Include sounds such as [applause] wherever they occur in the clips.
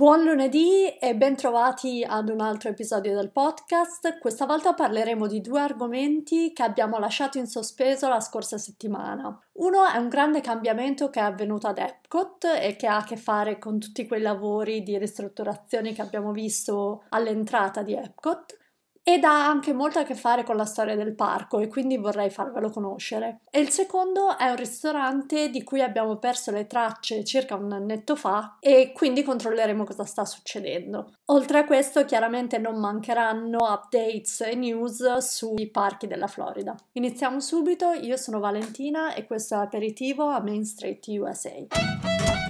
Buon lunedì e bentrovati ad un altro episodio del podcast. Questa volta parleremo di due argomenti che abbiamo lasciato in sospeso la scorsa settimana. Uno è un grande cambiamento che è avvenuto ad Epcot e che ha a che fare con tutti quei lavori di ristrutturazione che abbiamo visto all'entrata di Epcot ed ha anche molto a che fare con la storia del parco e quindi vorrei farvelo conoscere. E il secondo è un ristorante di cui abbiamo perso le tracce circa un annetto fa e quindi controlleremo cosa sta succedendo. Oltre a questo chiaramente non mancheranno updates e news sui parchi della Florida. Iniziamo subito, io sono Valentina e questo è Aperitivo a Main Street USA.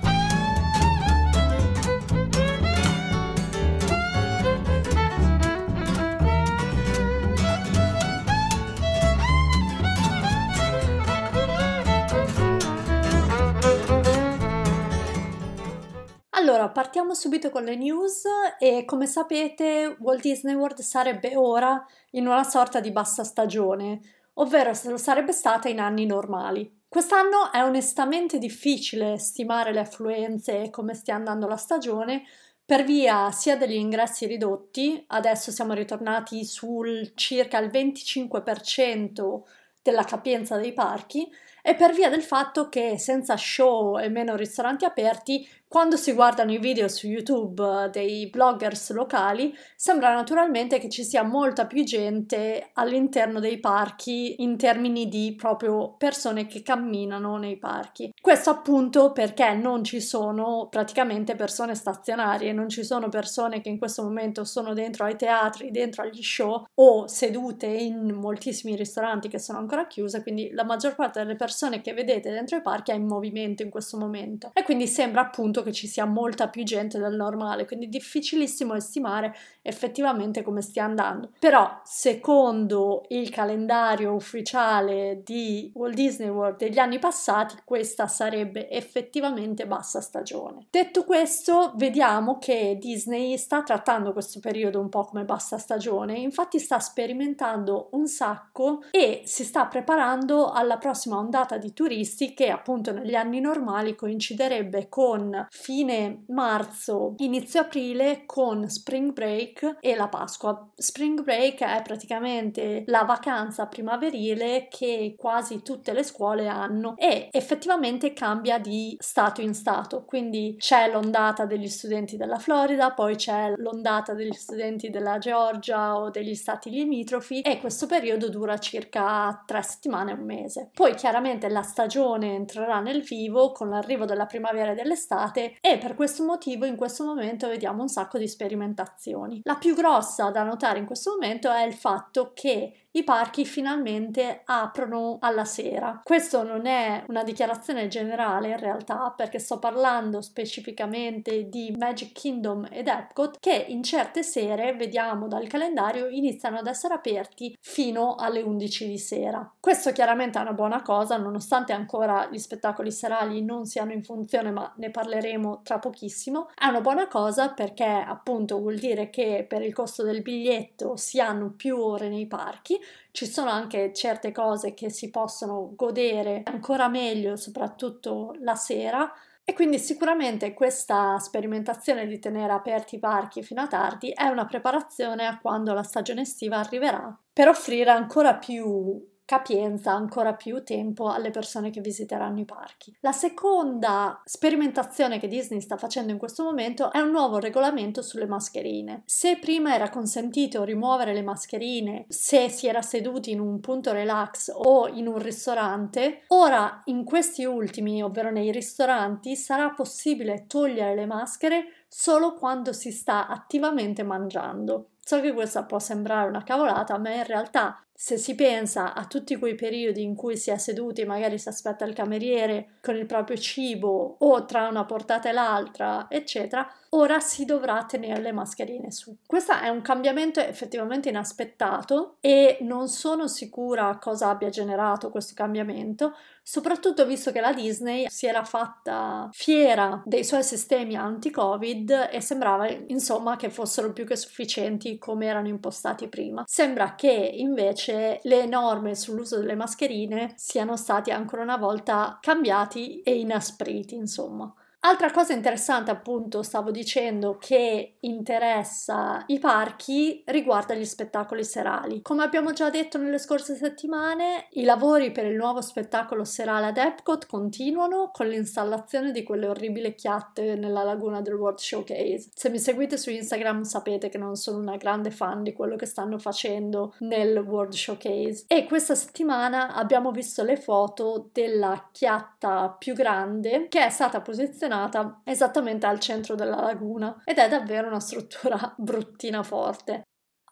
Allora, partiamo subito con le news e come sapete Walt Disney World sarebbe ora in una sorta di bassa stagione, ovvero se lo sarebbe stata in anni normali. Quest'anno è onestamente difficile stimare le affluenze e come stia andando la stagione per via sia degli ingressi ridotti, adesso siamo ritornati sul circa il 25% della capienza dei parchi, e per via del fatto che senza show e meno ristoranti aperti quando si guardano i video su YouTube eh, dei bloggers locali, sembra naturalmente che ci sia molta più gente all'interno dei parchi in termini di proprio persone che camminano nei parchi. Questo appunto perché non ci sono praticamente persone stazionarie, non ci sono persone che in questo momento sono dentro ai teatri, dentro agli show o sedute in moltissimi ristoranti che sono ancora chiuse, quindi la maggior parte delle persone che vedete dentro i parchi è in movimento in questo momento e quindi sembra appunto che ci sia molta più gente del normale, quindi difficilissimo estimare effettivamente come stia andando. Però, secondo il calendario ufficiale di Walt Disney World degli anni passati, questa sarebbe effettivamente bassa stagione. Detto questo, vediamo che Disney sta trattando questo periodo un po' come bassa stagione, infatti sta sperimentando un sacco e si sta preparando alla prossima ondata di turisti che appunto negli anni normali coinciderebbe con fine marzo, inizio aprile con Spring Break e la Pasqua. Spring Break è praticamente la vacanza primaverile che quasi tutte le scuole hanno e effettivamente cambia di stato in stato, quindi c'è l'ondata degli studenti della Florida, poi c'è l'ondata degli studenti della Georgia o degli stati limitrofi e questo periodo dura circa tre settimane, un mese. Poi chiaramente la stagione entrerà nel vivo con l'arrivo della primavera e dell'estate e per questo motivo in questo momento vediamo un sacco di sperimentazioni. La più grossa da notare in questo momento è il fatto che i parchi finalmente aprono alla sera. Questo non è una dichiarazione generale in realtà perché sto parlando specificamente di Magic Kingdom ed Epcot che in certe sere, vediamo dal calendario, iniziano ad essere aperti fino alle 11 di sera. Questo chiaramente è una buona cosa nonostante ancora gli spettacoli serali non siano in funzione ma ne parleremo tra pochissimo. È una buona cosa perché appunto vuol dire che per il costo del biglietto si hanno più ore nei parchi ci sono anche certe cose che si possono godere ancora meglio, soprattutto la sera. E quindi sicuramente questa sperimentazione di tenere aperti i parchi fino a tardi è una preparazione a quando la stagione estiva arriverà per offrire ancora più capienza, ancora più tempo alle persone che visiteranno i parchi. La seconda sperimentazione che Disney sta facendo in questo momento è un nuovo regolamento sulle mascherine. Se prima era consentito rimuovere le mascherine se si era seduti in un punto relax o in un ristorante, ora in questi ultimi, ovvero nei ristoranti, sarà possibile togliere le maschere solo quando si sta attivamente mangiando. So che questa può sembrare una cavolata, ma in realtà se si pensa a tutti quei periodi in cui si è seduti, magari si aspetta il cameriere con il proprio cibo o tra una portata e l'altra, eccetera, ora si dovrà tenere le mascherine su. Questo è un cambiamento effettivamente inaspettato e non sono sicura cosa abbia generato questo cambiamento, soprattutto visto che la Disney si era fatta fiera dei suoi sistemi anti-Covid e sembrava insomma che fossero più che sufficienti come erano impostati prima. Sembra che invece le norme sull'uso delle mascherine siano stati ancora una volta cambiati e inaspriti, insomma. Altra cosa interessante, appunto, stavo dicendo che interessa i parchi riguarda gli spettacoli serali. Come abbiamo già detto nelle scorse settimane, i lavori per il nuovo spettacolo serale ad Epcot continuano con l'installazione di quelle orribili chiatte nella laguna del World Showcase. Se mi seguite su Instagram sapete che non sono una grande fan di quello che stanno facendo nel World Showcase e questa settimana abbiamo visto le foto della chiatta più grande che è stata posizionata posizionata esattamente al centro della laguna ed è davvero una struttura [laughs] bruttina forte.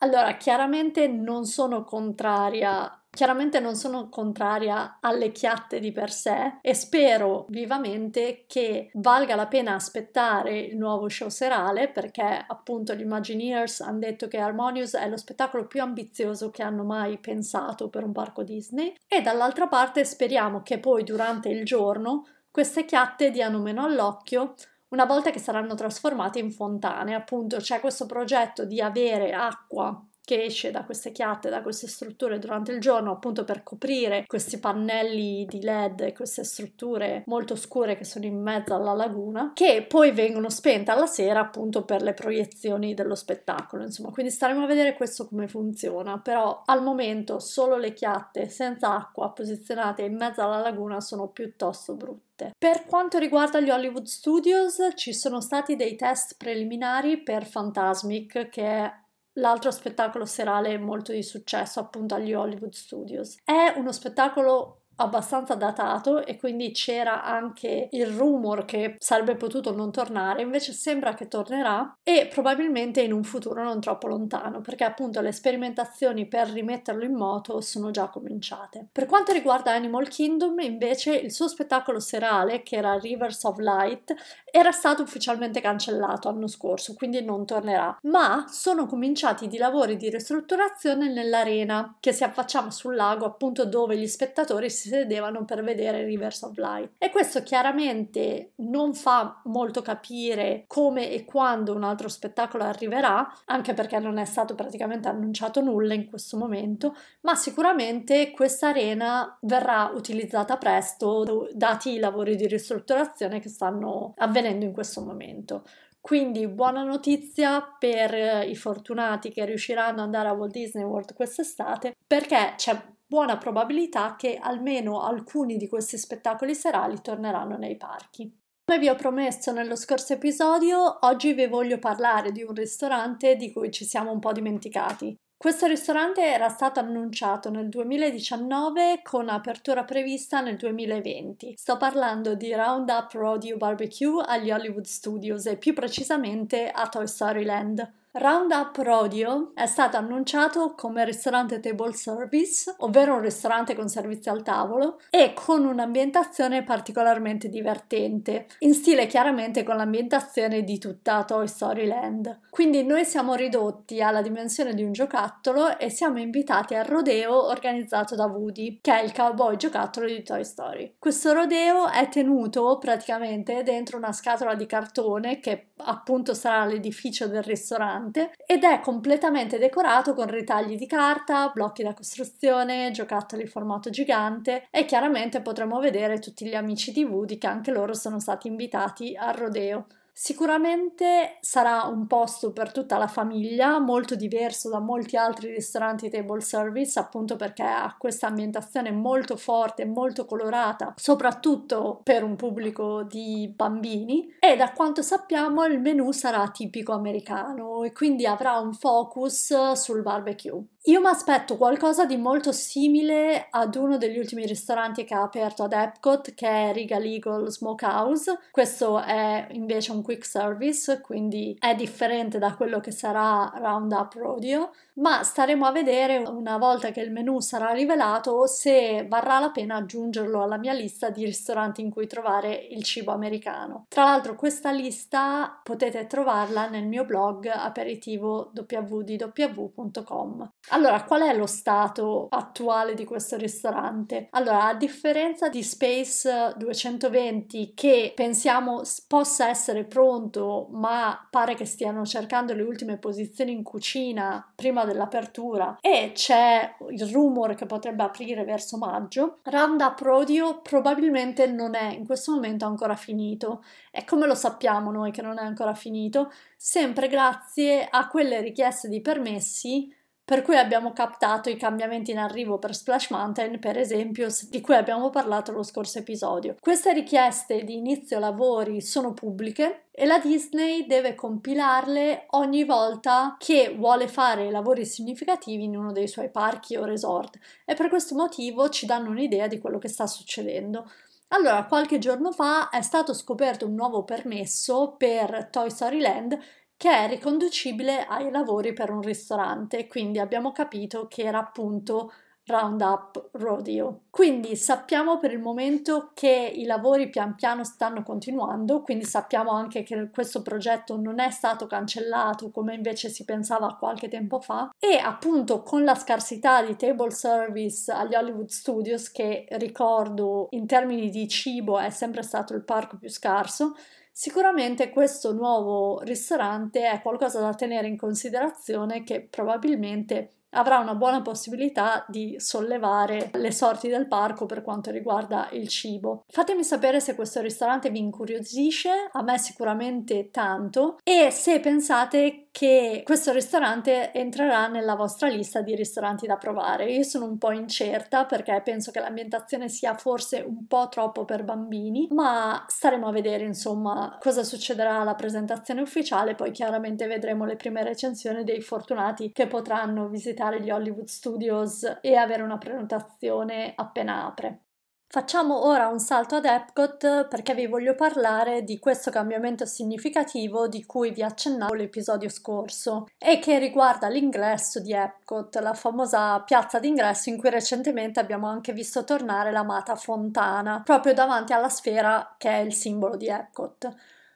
Allora, chiaramente non sono contraria Chiaramente non sono contraria alle chiatte di per sé e spero vivamente che valga la pena aspettare il nuovo show serale perché appunto gli Imagineers hanno detto che Harmonious è lo spettacolo più ambizioso che hanno mai pensato per un parco Disney e dall'altra parte speriamo che poi durante il giorno queste chiatte diano meno all'occhio una volta che saranno trasformate in fontane. Appunto, c'è questo progetto di avere acqua che esce da queste chiatte, da queste strutture durante il giorno, appunto per coprire questi pannelli di LED queste strutture molto scure che sono in mezzo alla laguna, che poi vengono spente alla sera appunto per le proiezioni dello spettacolo. Insomma, quindi staremo a vedere questo come funziona, però al momento solo le chiatte senza acqua posizionate in mezzo alla laguna sono piuttosto brutte. Per quanto riguarda gli Hollywood Studios, ci sono stati dei test preliminari per Fantasmic, che è l'altro spettacolo serale molto di successo appunto agli Hollywood Studios. È uno spettacolo abbastanza datato e quindi c'era anche il rumor che sarebbe potuto non tornare, invece sembra che tornerà e probabilmente in un futuro non troppo lontano, perché appunto le sperimentazioni per rimetterlo in moto sono già cominciate. Per quanto riguarda Animal Kingdom, invece, il suo spettacolo serale, che era Rivers of Light, era stato ufficialmente cancellato l'anno scorso, quindi non tornerà, ma sono cominciati i lavori di ristrutturazione nell'arena che si affacciava sul lago, appunto dove gli spettatori si sedevano per vedere Rivers of Light. E questo chiaramente non fa molto capire come e quando un altro spettacolo arriverà, anche perché non è stato praticamente annunciato nulla in questo momento, ma sicuramente questa arena verrà utilizzata presto, dati i lavori di ristrutturazione che stanno avvenendo in questo momento. Quindi buona notizia per i fortunati che riusciranno ad andare a Walt Disney World quest'estate perché c'è buona probabilità che almeno alcuni di questi spettacoli serali torneranno nei parchi. Come vi ho promesso nello scorso episodio, oggi vi voglio parlare di un ristorante di cui ci siamo un po' dimenticati. Questo ristorante era stato annunciato nel 2019 con apertura prevista nel 2020. Sto parlando di Roundup Rodeo Barbecue agli Hollywood Studios e più precisamente a Toy Story Land. Roundup Rodeo è stato annunciato come ristorante table service, ovvero un ristorante con servizio al tavolo e con un'ambientazione particolarmente divertente, in stile chiaramente con l'ambientazione di tutta Toy Story Land. Quindi noi siamo ridotti alla dimensione di un giocattolo e siamo invitati al rodeo organizzato da Woody, che è il cowboy giocattolo di Toy Story. Questo rodeo è tenuto praticamente dentro una scatola di cartone che appunto sarà l'edificio del ristorante ristorante ed è completamente decorato con ritagli di carta, blocchi da costruzione, giocattoli formato gigante e chiaramente potremo vedere tutti gli amici di Woody che anche loro sono stati invitati al rodeo. Sicuramente sarà un posto per tutta la famiglia, molto diverso da molti altri ristoranti table service, appunto perché ha questa ambientazione molto forte, molto colorata, soprattutto per un pubblico di bambini. E da quanto sappiamo il menù sarà tipico americano e quindi avrà un focus sul barbecue. Io mi aspetto qualcosa di molto simile ad uno degli ultimi ristoranti che ha aperto ad Epcot, che è Regal Eagle Smokehouse. Questo è invece un quick service, quindi è differente da quello che sarà Roundup Rodeo ma staremo a vedere una volta che il menu sarà rivelato se varrà la pena aggiungerlo alla mia lista di ristoranti in cui trovare il cibo americano. Tra l'altro questa lista potete trovarla nel mio blog aperitivo www.com. Allora, qual è lo stato attuale di questo ristorante? Allora, a differenza di Space 220 che pensiamo possa essere pronto, ma pare che stiano cercando le ultime posizioni in cucina prima dell'apertura e c'è il rumore che potrebbe aprire verso maggio, Roundup Rodeo probabilmente non è in questo momento ancora finito. E come lo sappiamo noi che non è ancora finito? Sempre grazie a quelle richieste di permessi per cui abbiamo captato i cambiamenti in arrivo per Splash Mountain, per esempio, di cui abbiamo parlato lo scorso episodio. Queste richieste di inizio lavori sono pubbliche e la Disney deve compilarle ogni volta che vuole fare lavori significativi in uno dei suoi parchi o resort e per questo motivo ci danno un'idea di quello che sta succedendo. Allora, qualche giorno fa è stato scoperto un nuovo permesso per Toy Story Land che è riconducibile ai lavori per un ristorante, quindi abbiamo capito che era appunto Roundup Rodeo. Quindi sappiamo per il momento che i lavori pian piano stanno continuando, quindi sappiamo anche che questo progetto non è stato cancellato come invece si pensava qualche tempo fa e appunto con la scarsità di table service agli Hollywood Studios che ricordo in termini di cibo è sempre stato il parco più scarso, Sicuramente questo nuovo ristorante è qualcosa da tenere in considerazione che probabilmente avrà una buona possibilità di sollevare le sorti del parco per quanto riguarda il cibo. Fatemi sapere se questo ristorante vi incuriosisce, a me sicuramente tanto, e se pensate che questo ristorante entrerà nella vostra lista di ristoranti da provare. Io sono un po' incerta perché penso che l'ambientazione sia forse un po' troppo per bambini, ma staremo a vedere insomma cosa succederà alla presentazione ufficiale, poi chiaramente vedremo le prime recensioni dei fortunati che potranno visitare gli Hollywood Studios e avere una prenotazione appena apre. Facciamo ora un salto ad Epcot perché vi voglio parlare di questo cambiamento significativo di cui vi accennavo l'episodio scorso e che riguarda l'ingresso di Epcot, la famosa piazza d'ingresso in cui recentemente abbiamo anche visto tornare l'amata fontana, proprio davanti alla sfera che è il simbolo di Epcot.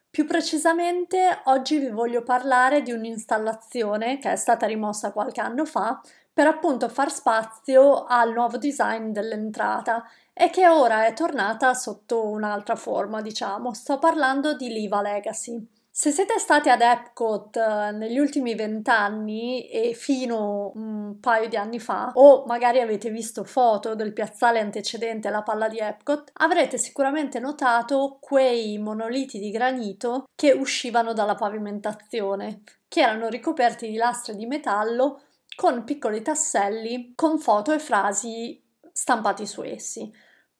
Più precisamente, oggi vi voglio parlare di un'installazione che è stata rimossa qualche anno fa per appunto far spazio al nuovo design dell'entrata e che ora è tornata sotto un'altra forma, diciamo. Sto parlando di Liva Legacy. Se siete stati ad Epcot eh, negli ultimi vent'anni e fino un paio di anni fa, o magari avete visto foto del piazzale antecedente alla palla di Epcot, avrete sicuramente notato quei monoliti di granito che uscivano dalla pavimentazione, che erano ricoperti di lastre di metallo con piccoli tasselli con foto e frasi stampati su essi.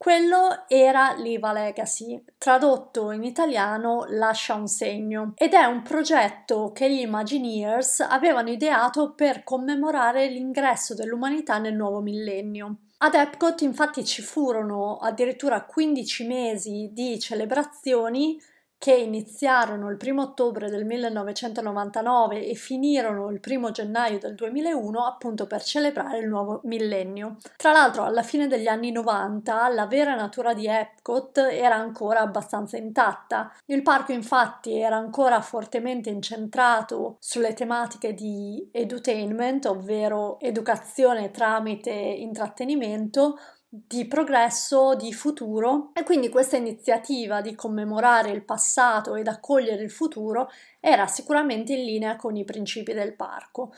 Quello era l'IVA Legacy, tradotto in italiano lascia un segno, ed è un progetto che gli Imagineers avevano ideato per commemorare l'ingresso dell'umanità nel nuovo millennio. Ad Epcot infatti ci furono addirittura 15 mesi di celebrazioni che iniziarono il 1 ottobre del 1999 e finirono il 1 gennaio del 2001 appunto per celebrare il nuovo millennio. Tra l'altro alla fine degli anni 90 la vera natura di Epcot era ancora abbastanza intatta. Il parco infatti era ancora fortemente incentrato sulle tematiche di edutainment, ovvero educazione tramite intrattenimento, di progresso, di futuro e quindi questa iniziativa di commemorare il passato ed accogliere il futuro era sicuramente in linea con i principi del parco.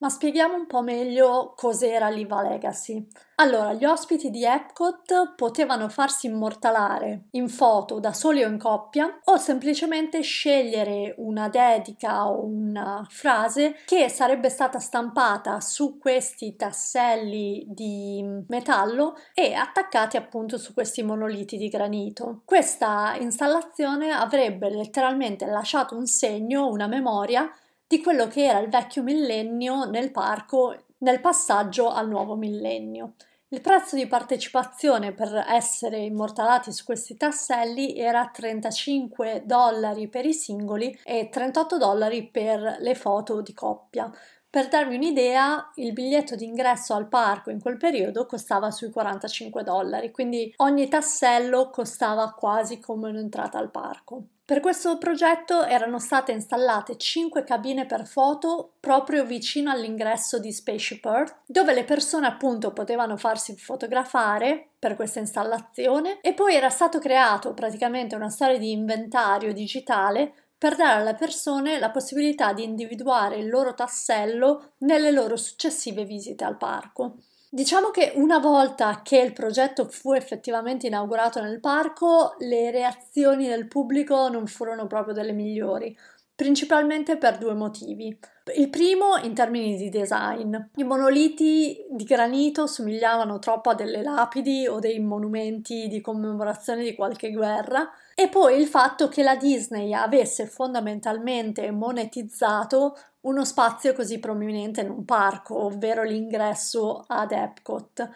Ma spieghiamo un po' meglio cos'era l'IVA Legacy. Allora, gli ospiti di Epcot potevano farsi immortalare in foto da soli o in coppia o semplicemente scegliere una dedica o una frase che sarebbe stata stampata su questi tasselli di metallo e attaccati appunto su questi monoliti di granito. Questa installazione avrebbe letteralmente lasciato un segno, una memoria di quello che era il vecchio millennio nel parco nel passaggio al nuovo millennio. Il prezzo di partecipazione per essere immortalati su questi tasselli era 35 dollari per i singoli e 38 dollari per le foto di coppia. Per darvi un'idea, il biglietto d'ingresso al parco in quel periodo costava sui 45 dollari, quindi ogni tassello costava quasi come un'entrata al parco. Per questo progetto erano state installate 5 cabine per foto proprio vicino all'ingresso di Spaceship Earth, dove le persone appunto potevano farsi fotografare per questa installazione e poi era stato creato praticamente una storia di inventario digitale per dare alle persone la possibilità di individuare il loro tassello nelle loro successive visite al parco. Diciamo che una volta che il progetto fu effettivamente inaugurato nel parco, le reazioni del pubblico non furono proprio delle migliori, principalmente per due motivi. Il primo in termini di design. I monoliti di granito somigliavano troppo a delle lapidi o dei monumenti di commemorazione di qualche guerra e poi il fatto che la Disney avesse fondamentalmente monetizzato uno spazio così prominente in un parco, ovvero l'ingresso ad Epcot.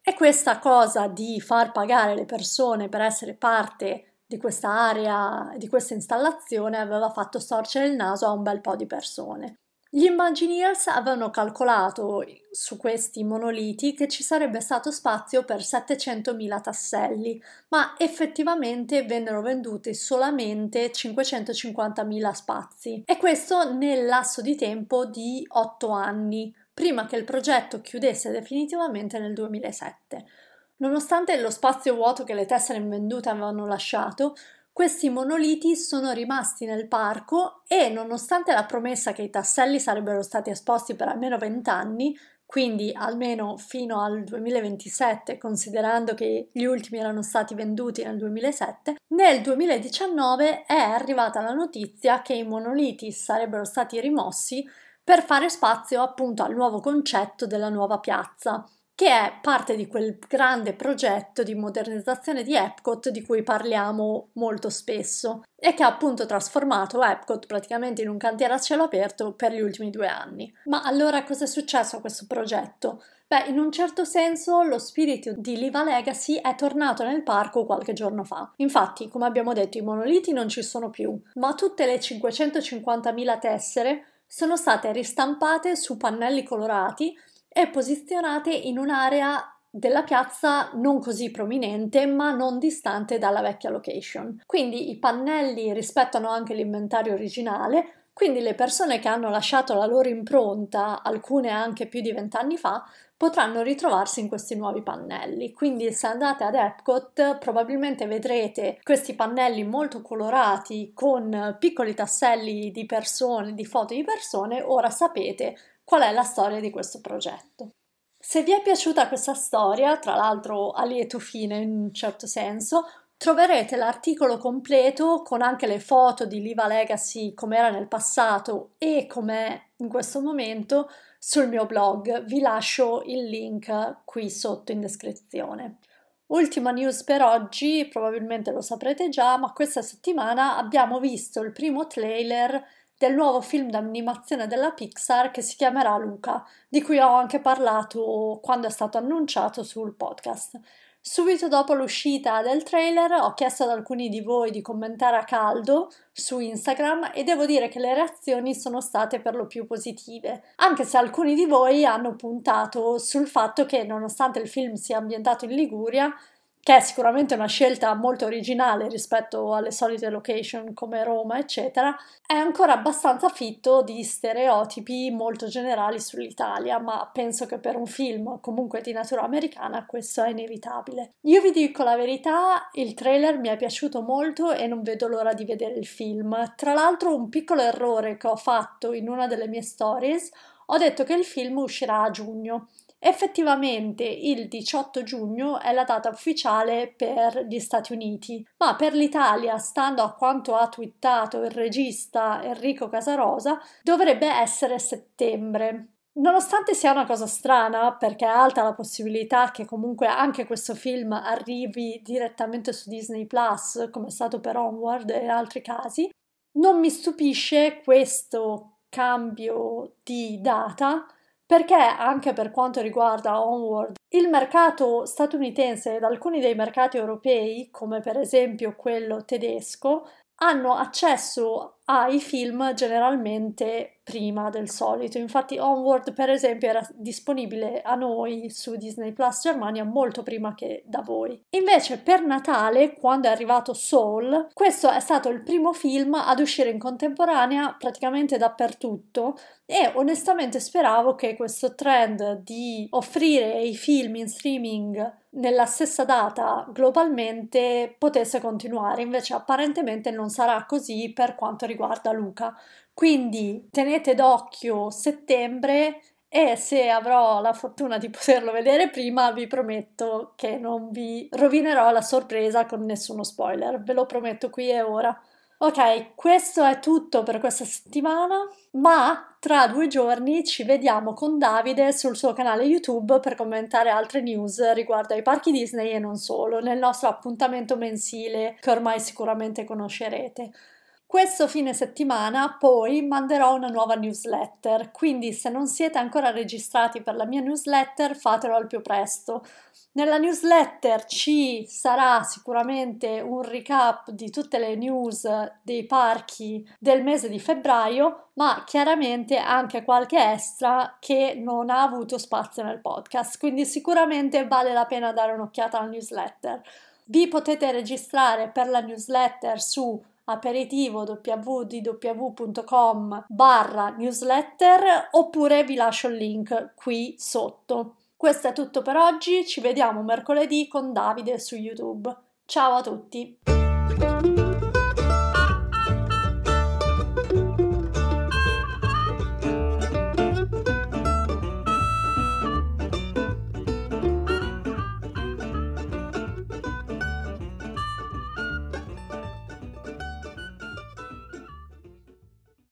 E questa cosa di far pagare le persone per essere parte di questa area, di questa installazione, aveva fatto storcere il naso a un bel po' di persone. Gli Imagineers avevano calcolato su questi monoliti che ci sarebbe stato spazio per 700.000 tasselli, ma effettivamente vennero venduti solamente 550.000 spazi e questo nel lasso di tempo di 8 anni, prima che il progetto chiudesse definitivamente nel 2007. Nonostante lo spazio vuoto che le tessere invendute avevano lasciato, questi monoliti sono rimasti nel parco e, nonostante la promessa che i tasselli sarebbero stati esposti per almeno 20 anni, quindi almeno fino al 2027, considerando che gli ultimi erano stati venduti nel 2007, nel 2019 è arrivata la notizia che i monoliti sarebbero stati rimossi per fare spazio appunto al nuovo concetto della nuova piazza che è parte di quel grande progetto di modernizzazione di Epcot di cui parliamo molto spesso e che ha appunto trasformato Epcot praticamente in un cantiere a cielo aperto per gli ultimi due anni. Ma allora cosa è successo a questo progetto? Beh, in un certo senso lo spirito di Liva Legacy è tornato nel parco qualche giorno fa. Infatti, come abbiamo detto, i monoliti non ci sono più, ma tutte le 550.000 tessere sono state ristampate su pannelli colorati e posizionate in un'area della piazza non così prominente ma non distante dalla vecchia location. Quindi i pannelli rispettano anche l'inventario originale, quindi le persone che hanno lasciato la loro impronta, alcune anche più di vent'anni fa, potranno ritrovarsi in questi nuovi pannelli. Quindi se andate ad Epcot probabilmente vedrete questi pannelli molto colorati con piccoli tasselli di persone, di foto di persone, ora sapete qual è la storia di questo progetto. Se vi è piaciuta questa storia, tra l'altro a lieto fine in un certo senso, troverete l'articolo completo con anche le foto di Liva Legacy come era nel passato e com'è in questo momento sul mio blog. Vi lascio il link qui sotto in descrizione. Ultima news per oggi, probabilmente lo saprete già, ma questa settimana abbiamo visto il primo trailer del nuovo film d'animazione della Pixar che si chiamerà Luca, di cui ho anche parlato quando è stato annunciato sul podcast. Subito dopo l'uscita del trailer ho chiesto ad alcuni di voi di commentare a caldo su Instagram e devo dire che le reazioni sono state per lo più positive, anche se alcuni di voi hanno puntato sul fatto che nonostante il film sia ambientato in Liguria, che è sicuramente una scelta molto originale rispetto alle solite location come Roma, eccetera, è ancora abbastanza fitto di stereotipi molto generali sull'Italia, ma penso che per un film comunque di natura americana questo è inevitabile. Io vi dico la verità, il trailer mi è piaciuto molto e non vedo l'ora di vedere il film. Tra l'altro un piccolo errore che ho fatto in una delle mie stories, ho detto che il film uscirà a giugno. Effettivamente il 18 giugno è la data ufficiale per gli Stati Uniti, ma per l'Italia, stando a quanto ha twittato il regista Enrico Casarosa, dovrebbe essere settembre. Nonostante sia una cosa strana, perché è alta la possibilità che comunque anche questo film arrivi direttamente su Disney Plus, come è stato per Onward e altri casi, non mi stupisce questo cambio di data perché anche per quanto riguarda Onward, il mercato statunitense ed alcuni dei mercati europei, come per esempio quello tedesco, hanno accesso ai film generalmente prima del solito. Infatti Onward, per esempio, era disponibile a noi su Disney Plus Germania molto prima che da voi. Invece per Natale, quando è arrivato Soul, questo è stato il primo film ad uscire in contemporanea praticamente dappertutto e onestamente speravo che questo trend di offrire i film in streaming nella stessa data globalmente potesse continuare, invece apparentemente non sarà così per quanto riguarda Luca. Quindi tenete d'occhio settembre e se avrò la fortuna di poterlo vedere prima vi prometto che non vi rovinerò la sorpresa con nessuno spoiler, ve lo prometto qui e ora. Ok, questo è tutto per questa settimana, ma tra due giorni ci vediamo con Davide sul suo canale YouTube per commentare altre news riguardo ai parchi Disney e non solo, nel nostro appuntamento mensile che ormai sicuramente conoscerete. Questo fine settimana poi manderò una nuova newsletter, quindi se non siete ancora registrati per la mia newsletter fatelo al più presto. Nella newsletter ci sarà sicuramente un recap di tutte le news dei parchi del mese di febbraio, ma chiaramente anche qualche extra che non ha avuto spazio nel podcast, quindi sicuramente vale la pena dare un'occhiata alla newsletter. Vi potete registrare per la newsletter su aperitivo www.com barra newsletter oppure vi lascio il link qui sotto. Questo è tutto per oggi, ci vediamo mercoledì con Davide su YouTube. Ciao a tutti!